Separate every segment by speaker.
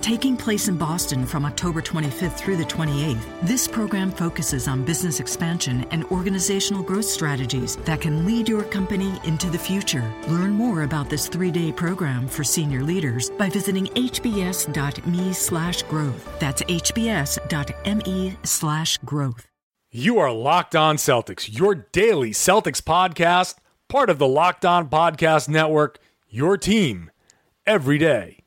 Speaker 1: Taking place in Boston from October 25th through the 28th, this program focuses on business expansion and organizational growth strategies that can lead your company into the future. Learn more about this three-day program for senior leaders by visiting hbs.me slash growth. That's hbs.me slash growth.
Speaker 2: You are Locked On Celtics, your daily Celtics podcast, part of the Locked On Podcast Network, your team every day.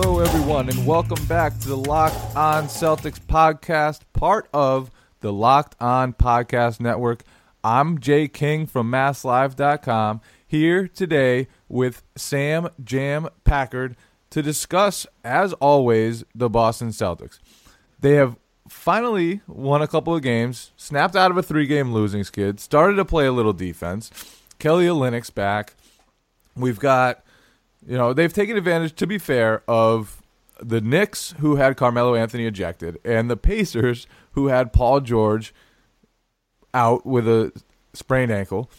Speaker 3: Hello, everyone, and welcome back to the Locked On Celtics podcast, part of the Locked On Podcast Network. I'm Jay King from MassLive.com here today with Sam Jam Packard to discuss, as always, the Boston Celtics. They have finally won a couple of games, snapped out of a three game losing skid, started to play a little defense. Kelly Olynyk's back. We've got you know, they've taken advantage, to be fair, of the Knicks, who had Carmelo Anthony ejected, and the Pacers, who had Paul George out with a sprained ankle.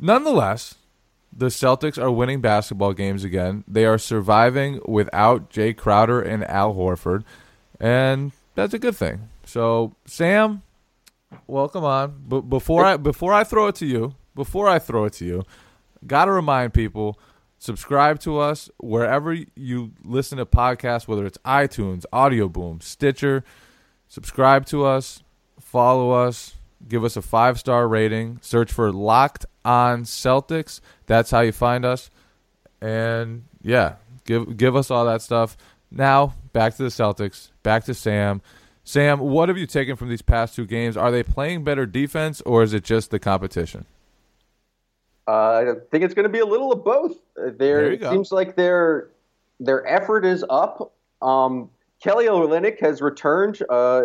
Speaker 3: Nonetheless, the Celtics are winning basketball games again. They are surviving without Jae Crowder and Al Horford, and that's a good thing. So, Sam, welcome on. But before I before I throw it to you, before I throw it to you, got to remind people – Subscribe to us wherever you listen to podcasts, whether it's iTunes, Audio Boom, Stitcher. Subscribe to us, follow us, give us a five star rating. Search for Locked On Celtics. That's how you find us. And yeah, give give us all that stuff. Now back to the Celtics. Back to Sam. Sam, what have you taken from these past two games? Are they playing better defense, or is it just the competition?
Speaker 4: Uh, I think it's going to be a little of both. Uh, there, it seems like their their effort is up. Um, Kelly Olynyk has returned. Uh,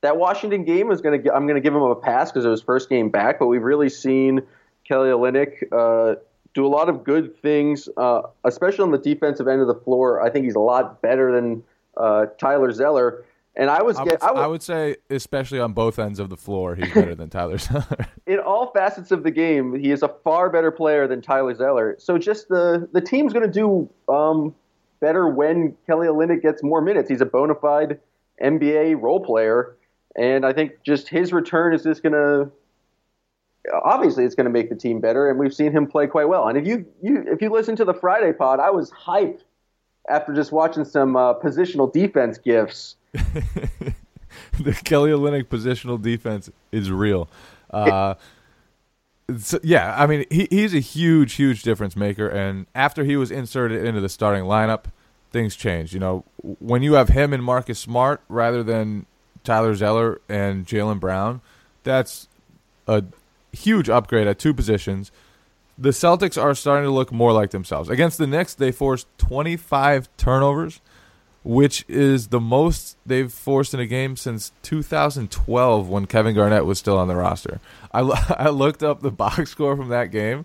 Speaker 4: that Washington game is going to. I'm going to give him a pass because it was first game back, but we've really seen Kelly Olynyk uh, do a lot of good things, uh, especially on the defensive end of the floor. I think he's a lot better than uh, Tyler Zeller. And I was,
Speaker 3: I
Speaker 4: would,
Speaker 3: I, would, I would, say, especially on both ends of the floor, he's better than Tyler Zeller.
Speaker 4: In all facets of the game, he is a far better player than Tyler Zeller. So just the the team's going to do um, better when Kelly Olynyk gets more minutes. He's a bona fide NBA role player, and I think just his return is just going to obviously it's going to make the team better. And we've seen him play quite well. And if you you if you listen to the Friday pod, I was hyped after just watching some uh, positional defense gifs
Speaker 3: the Kelly Olynyk positional defense is real. Uh, so, yeah, I mean he, he's a huge, huge difference maker. And after he was inserted into the starting lineup, things changed. You know, when you have him and Marcus Smart rather than Tyler Zeller and Jaylen Brown, that's a huge upgrade at two positions. The Celtics are starting to look more like themselves. Against the Knicks, they forced 25 turnovers which is the most they've forced in a game since 2012 when Kevin Garnett was still on the roster. I, I looked up the box score from that game.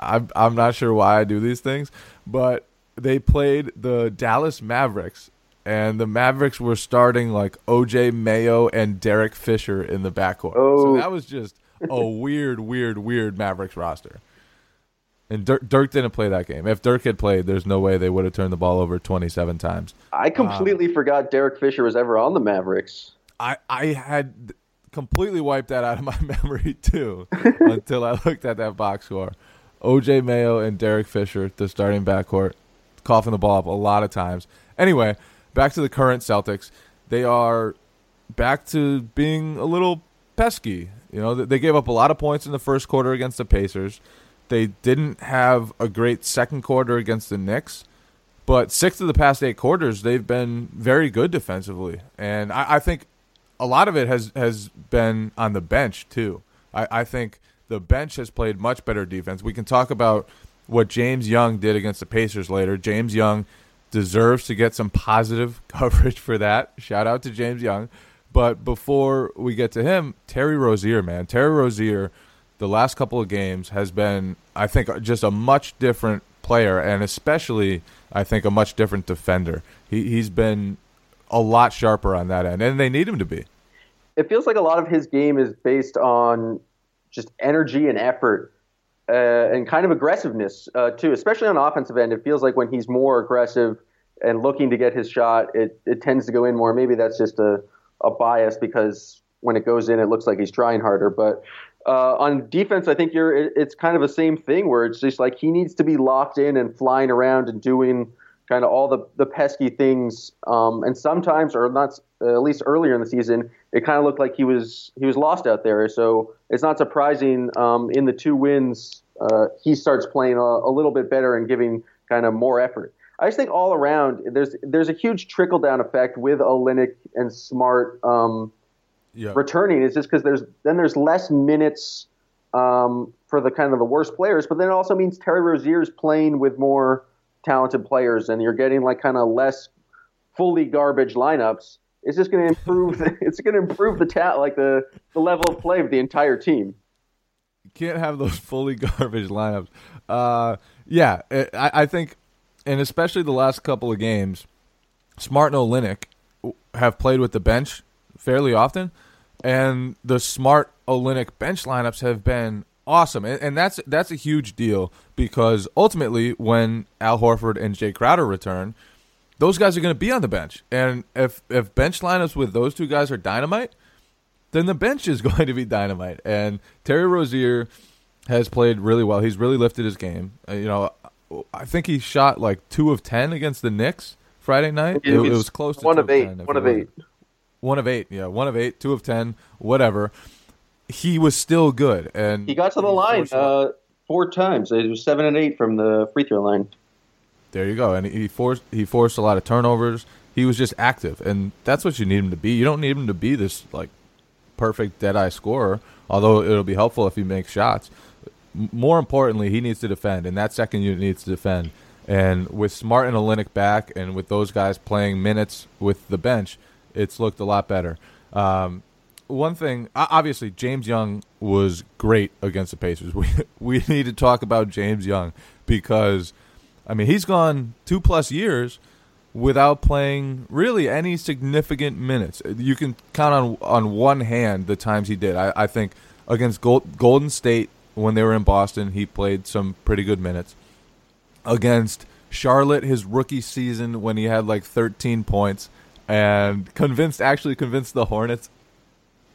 Speaker 3: I'm, I'm not sure why I do these things, but they played the Dallas Mavericks, and the Mavericks were starting like OJ Mayo and Derek Fisher in the backcourt. Oh. So that was just a weird, weird, weird Mavericks roster. And Dirk, Dirk, didn't play that game. If Dirk had played, there's no way they would have turned the ball over 27 times.
Speaker 4: I completely um, forgot Derek Fisher was ever on the Mavericks.
Speaker 3: I, I had completely wiped that out of my memory too until I looked at that box score. OJ Mayo and Derek Fisher, the starting backcourt, coughing the ball up a lot of times. Anyway, back to the current Celtics. They are back to being a little pesky. You know, they gave up a lot of points in the first quarter against the Pacers. They didn't have a great second quarter against the Knicks, but six of the past eight quarters, they've been very good defensively. And I, I think a lot of it has, has been on the bench, too. I, I think the bench has played much better defense. We can talk about what James Young did against the Pacers later. James Young deserves to get some positive coverage for that. Shout out to James Young. But before we get to him, Terry Rozier, man, Terry Rozier, the last couple of games has been, I think, just a much different player, and especially, I think, a much different defender. He he's been a lot sharper on that end, and they need him to be.
Speaker 4: It feels like a lot of his game is based on just energy and effort. Uh, and kind of aggressiveness uh, too, especially on offensive end. It feels like when he's more aggressive and looking to get his shot, it, it tends to go in more. Maybe that's just a, a bias because when it goes in, it looks like he's trying harder. But uh, on defense, I think you're. It, it's kind of the same thing where it's just like he needs to be locked in and flying around and doing kind of all the, the pesky things. Um, and sometimes, or not, uh, at least earlier in the season, it kind of looked like he was he was lost out there. So it's not surprising um, in the two wins uh, he starts playing a, a, little bit better and giving kind of more effort. I just think all around there's there's a huge trickle down effect with Olynyk and Smart um, returning. is just because there's then there's less minutes um, for the kind of the worst players, but then it also means Terry Rozier's playing with more talented players, and you're getting like kind of less fully garbage lineups. It's just going to improve. it's going to improve the ta- like the the level of play of the entire team.
Speaker 3: You can't have those fully garbage lineups. Uh, yeah, I, I think, and especially the last couple of games, Smart and Olynyk have played with the bench fairly often, and the Smart Olynyk bench lineups have been awesome, and, and, that's that's a huge deal because ultimately, when Al Horford and Jae Crowder return, those guys are going to be on the bench, and if if bench lineups with those two guys are dynamite, then the bench is going to be dynamite. And Terry Rozier has played really well. He's really lifted his game. Uh, you know, I think he shot like two of ten against the Knicks Friday night. It, it was close to
Speaker 4: one of eight.
Speaker 3: 10,
Speaker 4: one of eight.
Speaker 3: One of eight. Yeah, one of eight. Two of ten. Whatever he was still good, and
Speaker 4: he got to the line uh, four times. It was seven and eight from the free throw line.
Speaker 3: There you go, and he forced he forced a lot of turnovers. He was just active, and that's what you need him to be. You don't need him to be this like perfect dead eye scorer, although it'll be helpful if he makes shots. more importantly, he needs to defend, and that second unit needs to defend. And with Smart and Olynyk back, and with those guys playing minutes with the bench, it's looked a lot better. Um, one thing, obviously, James Young was great against the Pacers. We we need to talk about James Young because, I mean, he's gone two plus years without playing really any significant minutes. You can count on on one hand the times he did. I, I think against Gold, Golden State when they were in Boston, he played some pretty good minutes. Against Charlotte, his rookie season when he had like 13 points and convinced actually convinced the Hornets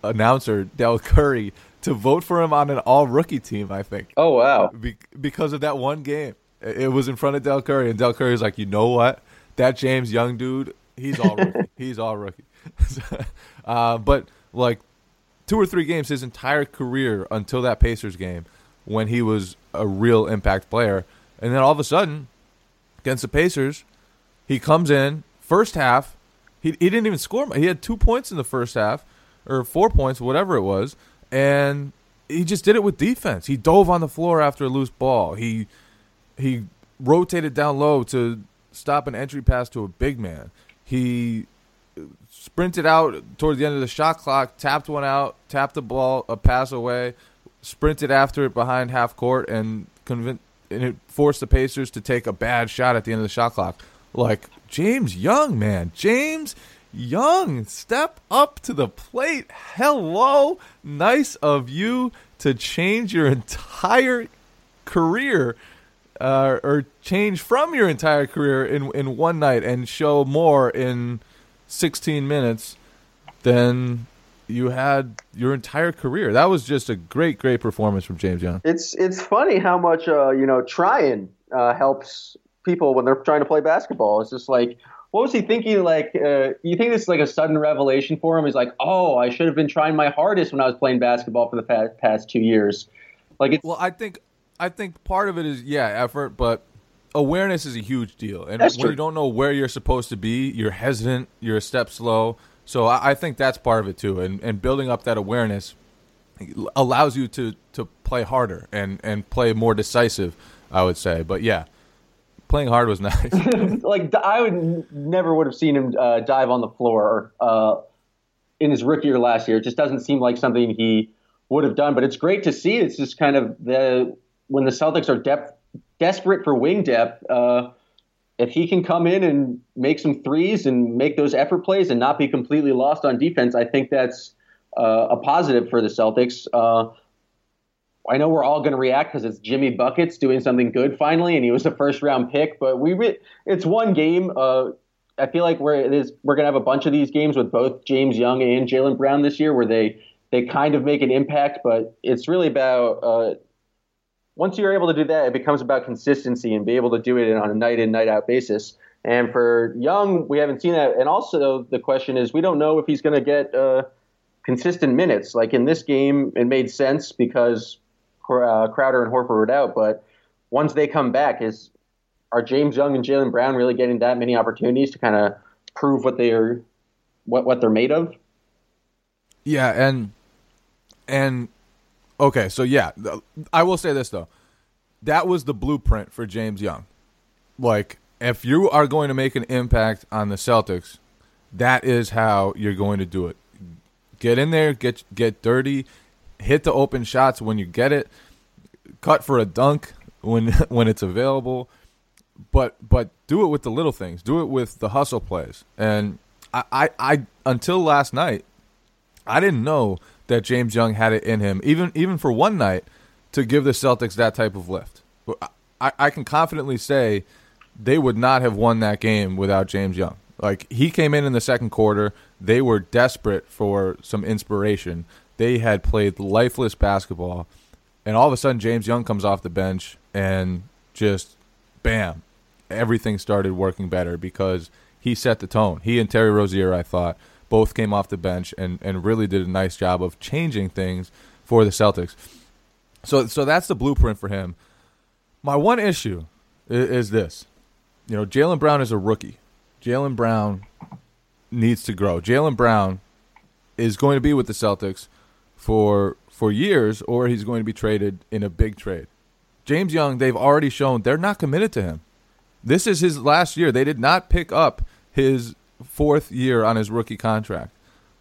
Speaker 3: announcer Del Curry to vote for him on an all rookie team. I think.
Speaker 4: Oh wow!
Speaker 3: Be- because of that one game, it was in front of Del Curry, and Del Curry was like, "You know what? That James Young dude, he's all rookie. he's all rookie." uh, but like two or three games, his entire career until that Pacers game, when he was a real impact player, and then all of a sudden, against the Pacers, he comes in first half. He, he didn't even score. He had two points in the first half or four points, whatever it was, and he just did it with defense. He dove on the floor after a loose ball. He he rotated down low to stop an entry pass to a big man. He sprinted out toward the end of the shot clock, tapped one out, tapped the ball, a pass away, sprinted after it behind half court, and and it forced the Pacers to take a bad shot at the end of the shot clock. Like James Young, man, James Young, step up to the plate. Hello. Nice of you to change your entire career uh, or change from your entire career in, in one night and show more in 16 minutes than you had your entire career. That was just a great, great performance from James Young.
Speaker 4: It's it's funny how much uh, you know trying uh, helps people when they're trying to play basketball. It's just like what was he thinking? Like, uh, you think this is like a sudden revelation for him? He's like, oh, I should have been trying my hardest when I was playing basketball for the past, past two years. Like, it's,
Speaker 3: well, I think, I think part of it is yeah, effort, but awareness is a huge deal. And when
Speaker 4: true.
Speaker 3: you don't know where you're supposed to be, you're hesitant, you're a step slow. So I, I think that's part of it too. And and building up that awareness allows you to to play harder and and play more decisive. I would say, but yeah playing hard was nice.
Speaker 4: like I would never would have seen him uh, dive on the floor uh, in his rookie year last year. It just doesn't seem like something he would have done. But it's great to see. It's just kind of the when the Celtics are depth desperate for wing depth. Uh, if he can come in and make some threes and make those effort plays and not be completely lost on defense, I think that's uh, a positive for the Celtics. I know we're all going to react because it's Jimmy buckets doing something good finally, and he was a first round pick. But we, re- it's one game. Uh, I feel like we're we're going to have a bunch of these games with both James Young and Jaylen Brown this year, where they they kind of make an impact. But it's really about uh, once you're able to do that, it becomes about consistency and be able to do it on a night in night out basis. And for Young, we haven't seen that. And also, the question is, we don't know if he's going to get uh, consistent minutes. Like in this game, it made sense because uh, Crowder and Horford out. But once they come back, is are James Young and Jaylen Brown really getting that many opportunities to kind of prove what they're what what they're made of?
Speaker 3: Yeah, and and okay, so yeah, I will say this though, that was the blueprint for James Young. Like, if you are going to make an impact on the Celtics, that is how you're going to do it. Get in there, get get dirty, hit the open shots when you get it, cut for a dunk when when it's available, but but do it with the little things. Do it with the hustle plays. And I I, I until last night, I didn't know that James Young had it in him, even even for one night, to give the Celtics that type of lift. I, I can confidently say they would not have won that game without James Young. Like he came in in the second quarter, they were desperate for some inspiration they had played lifeless basketball, and all of a sudden James Young comes off the bench and just bam, everything started working better because he set the tone. He and Terry Rozier, I thought, both came off the bench and, and really did a nice job of changing things for the Celtics. So so that's the blueprint for him. My one issue is, is this. You know, Jaylen Brown is a rookie. Jaylen Brown needs to grow. Jaylen Brown is going to be with the Celtics for for years, or he's going to be traded in a big trade. James Young, they've already shown they're not committed to him. This is his last year. They did not pick up his fourth year on his rookie contract.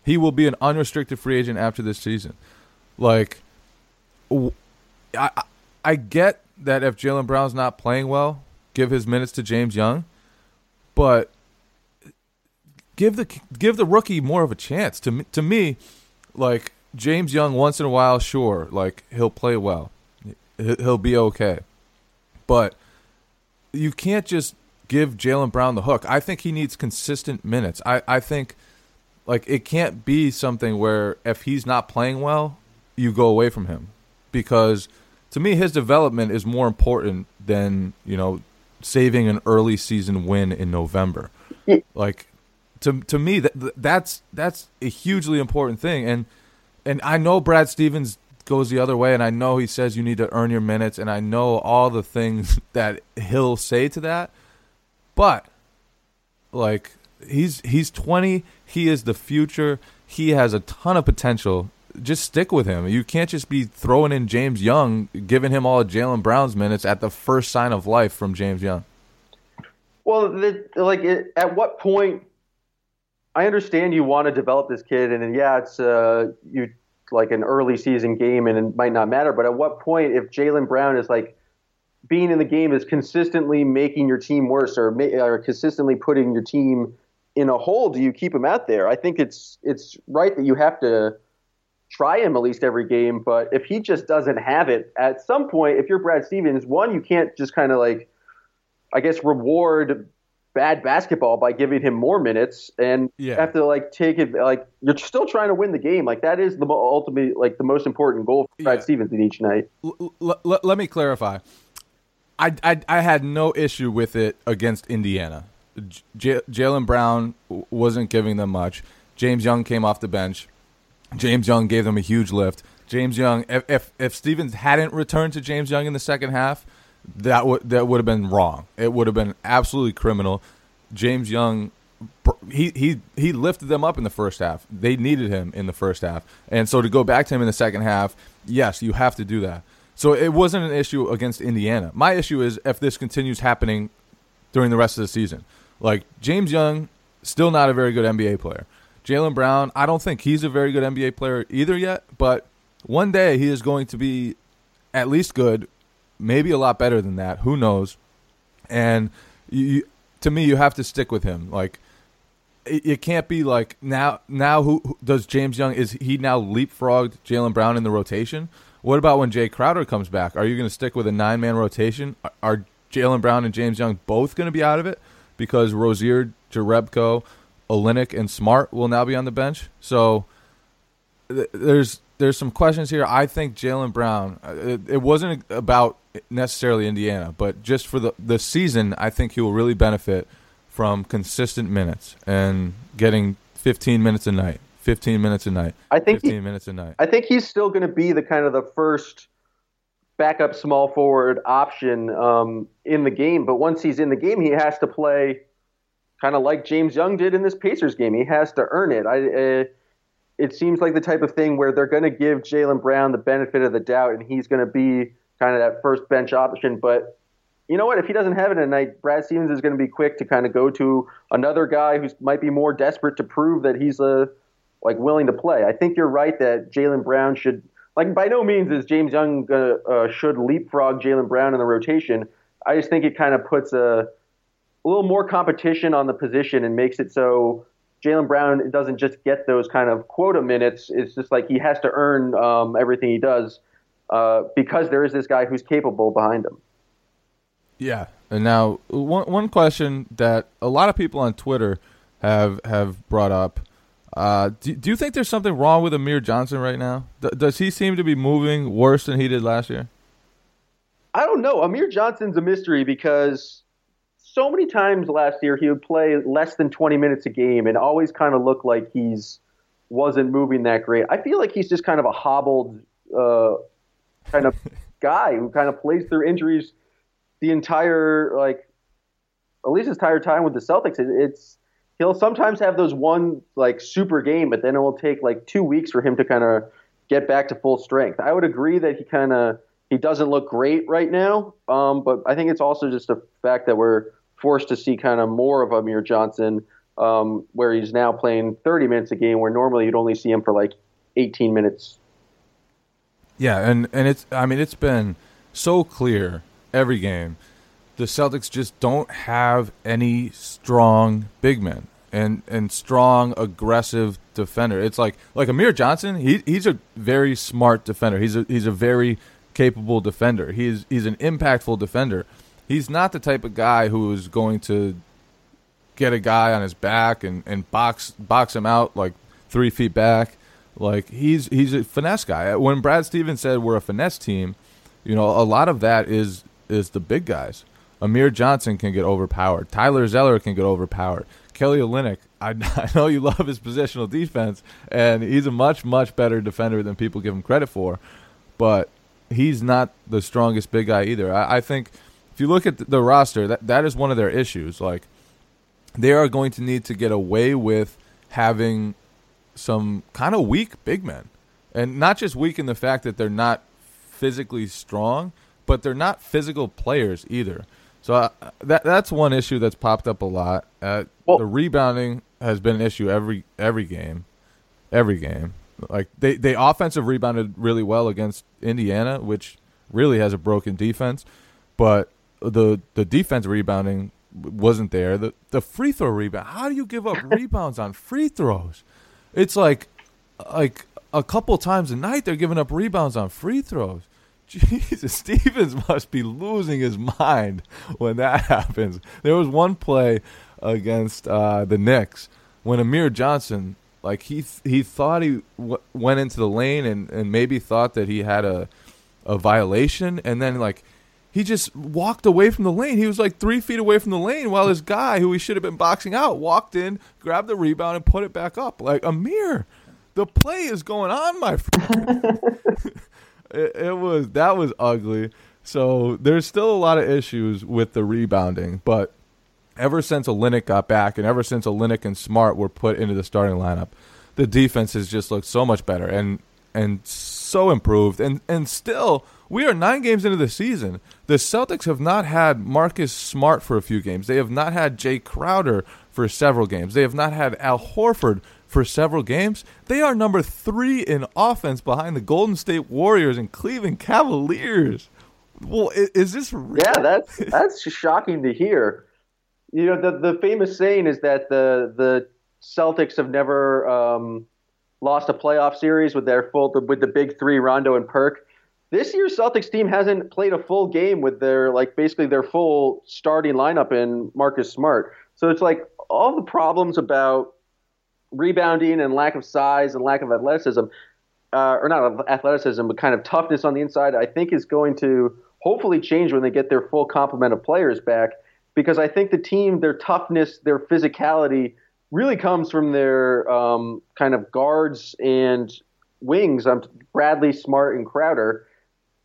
Speaker 3: He will be an unrestricted free agent after this season. Like, I I get that if Jaylen Brown's not playing well, give his minutes to James Young, but give the give the rookie more of a chance. To to me, like James Young once in a while, sure, like he'll play well, he'll be okay, but you can't just give Jaylen Brown the hook. I think he needs consistent minutes. I I think like it can't be something where if he's not playing well, you go away from him because to me his development is more important than you know saving an early season win in November. Mm. Like to to me that that's that's a hugely important thing and and I know Brad Stevens goes the other way, and I know he says you need to earn your minutes, and I know all the things that he'll say to that. But like he's he's 20, he is the future. He has a ton of potential. Just stick with him. You can't just be throwing in James Young, giving him all of Jaylen Brown's minutes at the first sign of life from James Young.
Speaker 4: Well, the, like, it, at what point I understand you want to develop this kid, and, yeah, it's uh, you like an early season game, and it might not matter. But at what point, if Jaylen Brown is like being in the game is consistently making your team worse, or, or consistently putting your team in a hole, do you keep him out there? I think it's it's right that you have to try him at least every game. But if he just doesn't have it, at some point, if you're Brad Stevens, one, you can't just kind of like, I guess, reward bad basketball by giving him more minutes and yeah. have to like take it like you're still trying to win the game like that is the ultimate like the most important goal for Brad yeah. Stevens in each night.
Speaker 3: L- l- let me clarify. I, I, I had no issue with it against Indiana. J- Jaylen Brown wasn't giving them much. James Young came off the bench. James Young gave them a huge lift. James Young, if if, if Stevens hadn't returned to James Young in the second half, that would that would have been wrong. It would have been absolutely criminal. James Young, he he he lifted them up in the first half. They needed him in the first half, and so to go back to him in the second half, yes, you have to do that. So it wasn't an issue against Indiana. My issue is if this continues happening during the rest of the season. Like James Young, still not a very good NBA player. Jaylen Brown, I don't think he's a very good NBA player either yet, but one day he is going to be at least good, maybe a lot better than that. Who knows? And you, to me, you have to stick with him. Like it, it can't be like now. Now, who, who does James Young? Is he now leapfrogged Jaylen Brown in the rotation? What about when Jae Crowder comes back? Are you going to stick with a nine man rotation? Are, are Jaylen Brown and James Young both going to be out of it because Rozier, Jerebko, Olynyk, and Smart will now be on the bench? So th- there's there's some questions here. I think Jaylen Brown. Uh, it, it, wasn't about necessarily Indiana, but just for the the season, I think he will really benefit from consistent minutes and getting 15 minutes a night. 15 minutes a night.
Speaker 4: I think
Speaker 3: 15 he, minutes a night.
Speaker 4: I think he's still going to be the kind of the first backup small forward option um, in the game. But once he's in the game, he has to play kind of like James Young did in this Pacers game. He has to earn it. I, uh, it seems like the type of thing where they're going to give Jaylen Brown the benefit of the doubt, and he's going to be kind of that first bench option. But you know what? If he doesn't have it tonight, Brad Stevens is going to be quick to kind of go to another guy who might be more desperate to prove that he's a uh, like willing to play. I think you're right that Jaylen Brown should like by no means is James Young uh, should leapfrog Jaylen Brown in the rotation. I just think it kind of puts a, a little more competition on the position and makes it so Jaylen Brown doesn't just get those kind of quota minutes. It's just like he has to earn um, everything he does uh, because there is this guy who's capable behind him.
Speaker 3: Yeah, and now one one question that a lot of people on Twitter have have brought up uh, do, do you think there's something wrong with Amir Johnson right now? D- does he seem to be moving worse than he did last year?
Speaker 4: I don't know. Amir Johnson's a mystery because so many times last year he would play less than 20 minutes a game and always kind of look like he's wasn't moving that great. I feel like he's just kind of a hobbled uh, kind of guy who kind of plays through injuries the entire like at least his entire time with the Celtics. It, it's he'll sometimes have those one like super game, but then it will take like two weeks for him to kind of get back to full strength. I would agree that he kind of he doesn't look great right now, um, but I think it's also just a fact that we're forced to see kind of more of Amir Johnson, um, where he's now playing 30 minutes a game, where normally you'd only see him for like 18 minutes.
Speaker 3: Yeah, and and it's I mean it's been so clear every game the Celtics just don't have any strong big men and and strong aggressive defender. It's like like Amir Johnson. He he's a very smart defender. He's a he's a very capable defender. He's he's an impactful defender. He's not the type of guy who is going to get a guy on his back and, and box box him out like three feet back. Like he's he's a finesse guy. Uh, when Brad Stevens said we're a finesse team, you know a lot of that is is the big guys. Amir Johnson can get overpowered. Tyler Zeller can get overpowered. Kelly Olynyk, I, I know you love his positional defense, and he's a much, much better defender than people give him credit for, but he's not the strongest big guy either. I, I think if you look at the, roster, that, that is one of their issues. Like, they are going to need to get away with having some kind of weak big men. And not just weak in the fact that they're not physically strong, but they're not physical players either. So uh, that that's one issue that's popped up a lot. Uh, well, the rebounding has been an issue every every game, every game. Like they they offensive rebounded really well against Indiana, which really has a broken defense, but the the defense rebounding wasn't there. The the free throw rebound. How do you give up rebounds on free throws? It's like like a couple times a night they're giving up rebounds on free throws. Jesus, Stevens must be losing his mind when that happens. There was one play against uh, the Knicks when Amir Johnson, like he th- he thought he w- went into the lane and, and maybe thought that he had a a violation, and then like he just walked away from the lane. He was like three feet away from the lane while this guy who he should have been boxing out walked in, grabbed the rebound, and put it back up. Like Amir, the play is going on, my friend. it, it was that was ugly. So there's still a lot of issues with the rebounding, but ever since Olynyk got back, and ever since Olynyk and Smart were put into the starting lineup, the defense has just looked so much better. And and so improved, and and still we are nine games into the season. The Celtics have not had Marcus Smart for a few games. They have not had Jae Crowder for several games. They have not had Al Horford for several games. They are number three in offense behind the Golden State Warriors and Cleveland Cavaliers. Well, i- is this real?
Speaker 4: Yeah, that's that's shocking to hear. You know, the the famous saying is that the the Celtics have never um, lost a playoff series with their full with the big three, Rondo and Perk. This year's Celtics team hasn't played a full game with their like basically their full starting lineup in Marcus Smart. So it's like all the problems about rebounding and lack of size and lack of athleticism, uh, or not athleticism, but kind of toughness on the inside, I think is going to hopefully change when they get their full complement of players back. Because I think the team, their toughness, their physicality, really comes from their um, kind of guards and wings. Um, Bradley, Smart, and Crowder.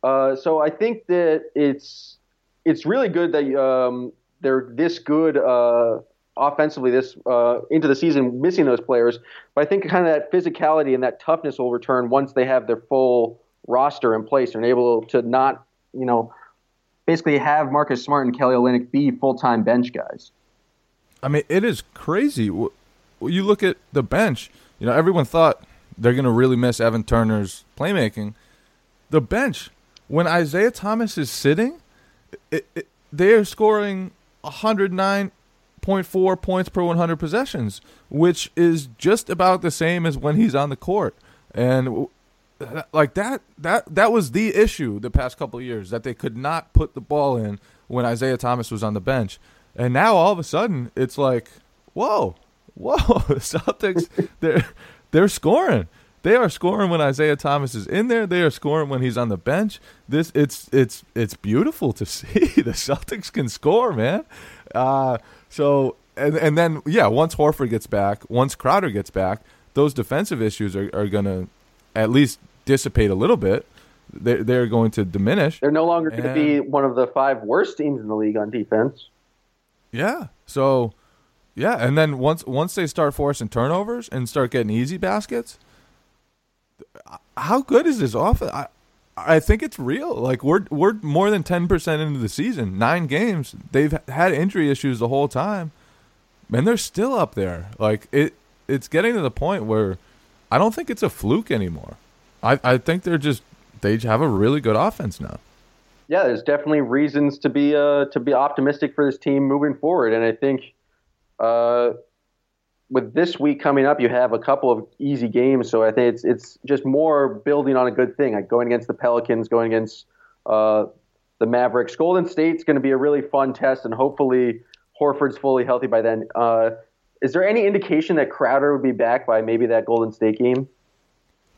Speaker 4: Uh, so I think that it's it's really good that um, they're this good uh, offensively this uh, into the season, missing those players. But I think kind of that physicality and that toughness will return once they have their full roster in place and able to not, you know, basically have Marcus Smart and Kelly Olynyk be full time bench guys.
Speaker 3: I mean, it is crazy. You look at the bench. You know, everyone thought they're going to really miss Evan Turner's playmaking. The bench, when Isaiah Thomas is sitting, it, it, they are scoring 109.4 points per 100 possessions, which is just about the same as when he's on the court. And like that, that that was the issue the past couple years that they could not put the ball in when Isaiah Thomas was on the bench. And now all of a sudden it's like, whoa, whoa, the Celtics they're they're scoring. They are scoring when Isaiah Thomas is in there. They are scoring when he's on the bench. This it's it's it's beautiful to see. The Celtics can score, man. Uh, so and and then yeah, once Horford gets back, once Crowder gets back, those defensive issues are, are gonna at least dissipate a little bit. They're, they're going to diminish.
Speaker 4: They're no longer going to be one of the five worst teams in the league on defense.
Speaker 3: Yeah. So, yeah, and then once once they start forcing turnovers and start getting easy baskets, how good is this offense? I I think it's real. Like we're we're more than ten percent into the season, nine games. They've had injury issues the whole time, and they're still up there. Like it, it's getting to the point where I don't think it's a fluke anymore. I I think they're just they have a really good offense now.
Speaker 4: Yeah, there's definitely reasons to be uh, to be optimistic for this team moving forward, and I think uh, with this week coming up, you have a couple of easy games, so I think it's it's just more building on a good thing, like going against the Pelicans, going against uh, the Mavericks. Golden State's going to be a really fun test, and hopefully Horford's fully healthy by then. Uh, is there any indication that Crowder would be back by maybe that Golden State game?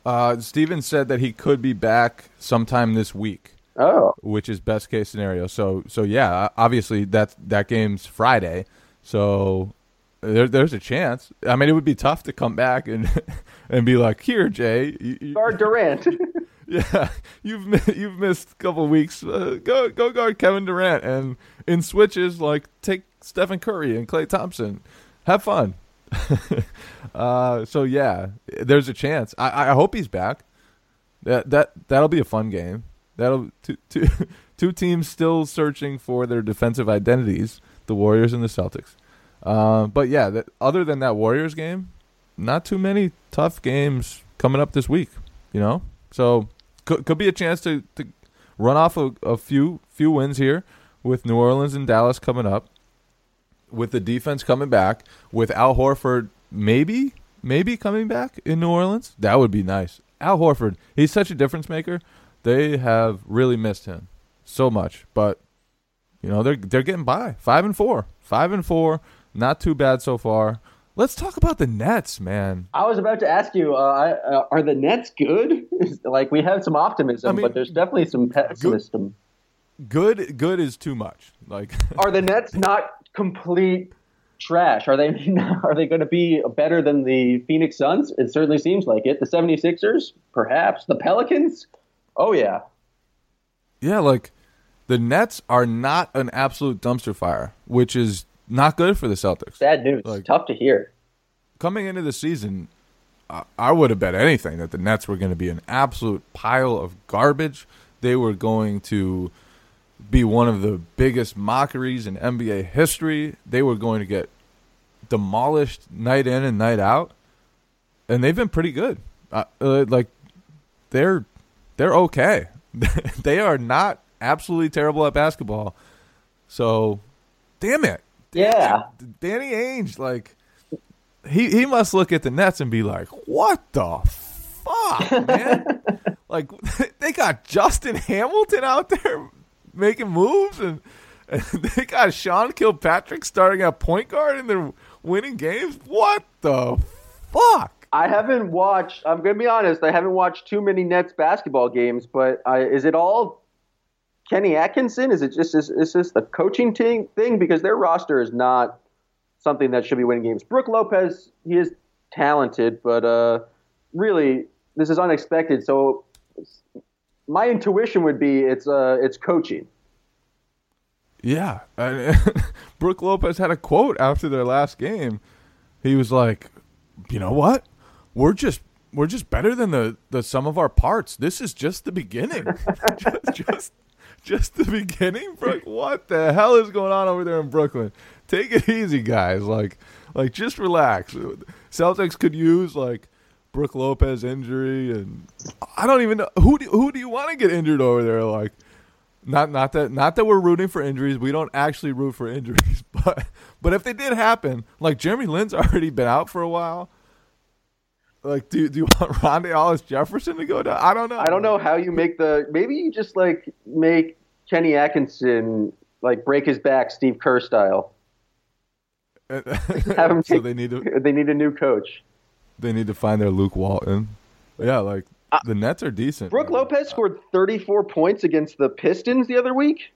Speaker 3: Uh, Steven said that he could be back sometime this week.
Speaker 4: Oh,
Speaker 3: which is best case scenario. So so yeah, obviously that that game's Friday, so there, there's a chance. I mean, it would be tough to come back and and be like, here, Jae, you, you-
Speaker 4: guard Durant.
Speaker 3: yeah, you've you've missed a couple of weeks. Uh, go go guard Kevin Durant and in switches like take Stephen Curry and Klay Thompson. Have fun. uh, so yeah, there's a chance. I, I hope he's back. That that that'll be a fun game. That'll two, two, two teams still searching for their defensive identities, the Warriors and the Celtics. Uh, but yeah, that, other than that Warriors game, not too many tough games coming up this week. You know, so could could be a chance to, to run off a, a few few wins here with New Orleans and Dallas coming up, with the defense coming back, with Al Horford maybe maybe coming back in New Orleans. That would be nice. Al Horford, he's such a difference maker. They have really missed him so much, but you know they're they're getting by five and four, five and four, not too bad so far. Let's talk about the Nets, man.
Speaker 4: I was about to ask you, uh, uh, are the Nets good? like we have some optimism,
Speaker 3: I mean,
Speaker 4: but there's definitely some pessimism.
Speaker 3: Good, good is too much. Like
Speaker 4: Are the Nets not complete trash? Are they are they going to be better than the Phoenix Suns? It certainly seems like it. The 76ers, perhaps. The Pelicans? Oh yeah.
Speaker 3: Yeah, like the Nets are not an absolute dumpster fire, which is not good for the Celtics.
Speaker 4: Bad news.
Speaker 3: Like-
Speaker 4: Tough to hear.
Speaker 3: Coming into the season, I, I would have bet anything that the Nets were going to be an absolute pile of garbage. They were going to be one of the biggest mockeries in NBA history. They were going to get demolished night in and night out, and they've been pretty good. Uh, uh, like they're they're okay. they are not absolutely terrible at basketball. So, damn it.
Speaker 4: Yeah.
Speaker 3: Danny Ainge, like he he must look at the Nets and be like, "What the fuck, man?" like they got Justin Hamilton out there making moves, and, and they got Sean Kilpatrick starting at point guard, and they're winning games. What the fuck?
Speaker 4: I haven't watched. I'm to be honest. I haven't watched too many Nets basketball games. But is it all Kenny Atkinson? Is it just is, is this the coaching thing? Thing because their roster is not something that should be winning games. Brook Lopez, he is talented, but uh, really this is unexpected. So my intuition would be it's uh, it's coaching.
Speaker 3: Yeah, Brook Lopez had a quote after their last game. He was like, "You know what? We're just we're just better than the the sum of our parts. This is just the beginning. just, just just the beginning, Brook. What the hell is going on over there in Brooklyn? Take it easy, guys. Like like just relax. Celtics could use like Brook Lopez injury, and I don't even know who do, who do you want to get injured over there? Like, not not that not that we're rooting for injuries. We don't actually root for injuries, but but if they did happen, like Jeremy Lin's already been out for a while. Like, do do you want Rondae Hollis Jefferson to go down? I don't know.
Speaker 4: I don't know how you make the. Maybe you just like make Kenny Atkinson like break his back, Steve Kerr style. Have him
Speaker 3: so they need to
Speaker 4: they need a new coach.
Speaker 3: they need to find their Luke Walton. Yeah, like uh, the Nets are decent.
Speaker 4: Brook Lopez scored 34 points against the Pistons the other week.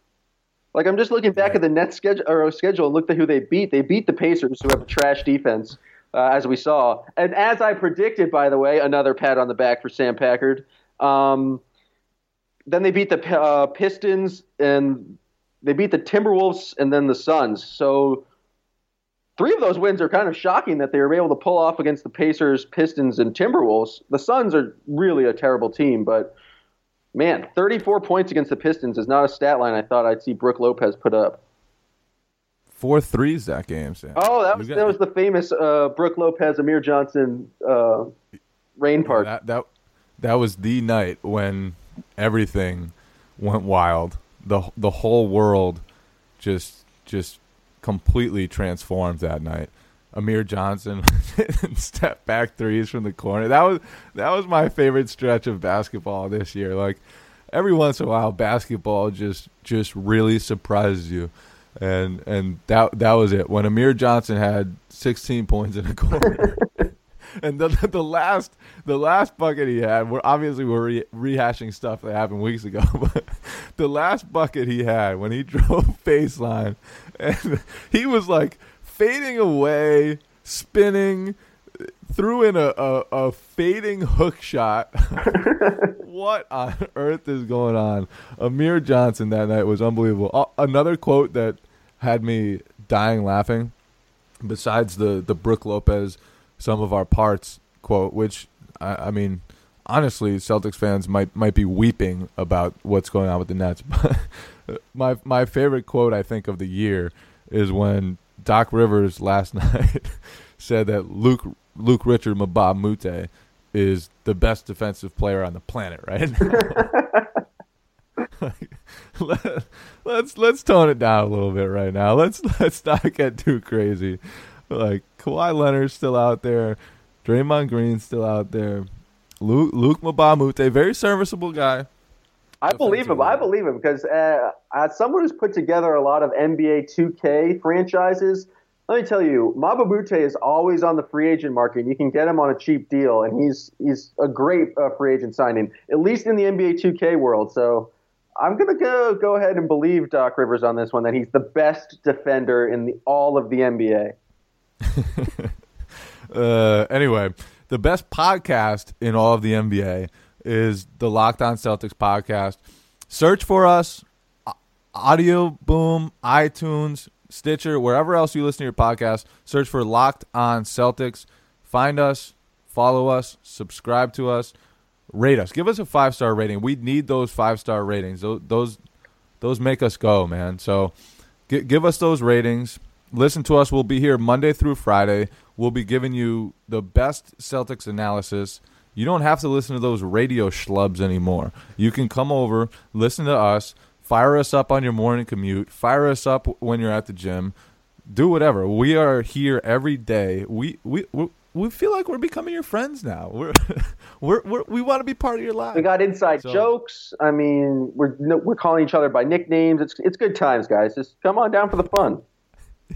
Speaker 4: Like I'm just looking back at the Nets schedule or schedule and looked at who they beat. They beat the Pacers, who have a trash defense, uh, as we saw, and as I predicted. By the way, another pat on the back for Sam Packard. Um, then they beat the uh, Pistons and they beat the Timberwolves and then the Suns. So three of those wins are kind of shocking that they were able to pull off against the Pacers, Pistons, and Timberwolves. The Suns are really a terrible team, but man, 34 points against the Pistons is not a stat line I thought I'd see Brook Lopez put up.
Speaker 3: Four threes that game, Sam.
Speaker 4: Oh, that was
Speaker 3: got-
Speaker 4: that was the famous uh, Brook Lopez, Amir Johnson uh, rain park.
Speaker 3: That, that that was the night when everything went wild. the The whole world just just completely transformed that night. Amir Johnson step back threes from the corner. That was that was my favorite stretch of basketball this year. Like every once in a while, basketball just just really surprises you, and and that that was it. When Amir Johnson had 16 points in a quarter, and the the last the last bucket he had, we're obviously we're re- rehashing stuff that happened weeks ago, but the last bucket he had when he drove baseline, and he was like fading away, spinning, threw in a, a, a fading hook shot. what on earth is going on? Amir Johnson that night was unbelievable. Uh, another quote that had me dying laughing, besides the the Brook Lopez, sum of our parts quote, which I, I mean, honestly, Celtics fans might might be weeping about what's going on with the Nets. But my my favorite quote I think of the year is when Doc Rivers last night said that Luc Luc Richard Mbah a Moute is the best defensive player on the planet right. Let, let's let's tone it down a little bit right now. Let's let's not get too crazy. Like Kawhi Leonard's still out there, Draymond Green's still out there, Luc Luc Mbamute, very serviceable guy.
Speaker 4: I believe him. I believe him because uh, as someone who's put together a lot of NBA 2K franchises, let me tell you, Mbah a Moute is always on the free agent market. You can get him on a cheap deal, and he's he's a great uh, free agent signing, at least in the NBA 2K world. So I'm gonna go go ahead and believe Doc Rivers on this one that he's the best defender in the, all of the NBA.
Speaker 3: Uh, anyway, the best podcast in all of the NBA is the Locked On Celtics podcast. Search for us, Audio Boom, iTunes, Stitcher, wherever else you listen to your podcast. Search for Locked On Celtics. Find us, follow us, subscribe to us, rate us. Give us a five star rating. We need those five star ratings. Those those make us go, man. So g- give us those ratings. Listen to us. We'll be here Monday through Friday. We'll be giving you the best Celtics analysis. You don't have to listen to those radio schlubs anymore. You can come over, listen to us, fire us up on your morning commute, fire us up when you're at the gym, do whatever. We are here every day. We we we, we feel like we're becoming your friends now. We're, we're, we're we want to be part of your life.
Speaker 4: We got inside
Speaker 3: So-
Speaker 4: jokes. I mean, we're we're calling each other by nicknames. It's it's good times, guys. Just come on down for the fun.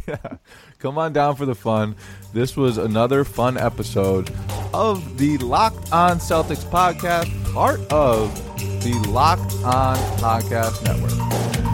Speaker 3: Yeah. Come on down for the fun. This was another fun episode of the Locked On Celtics podcast, part of the Locked On Podcast Network.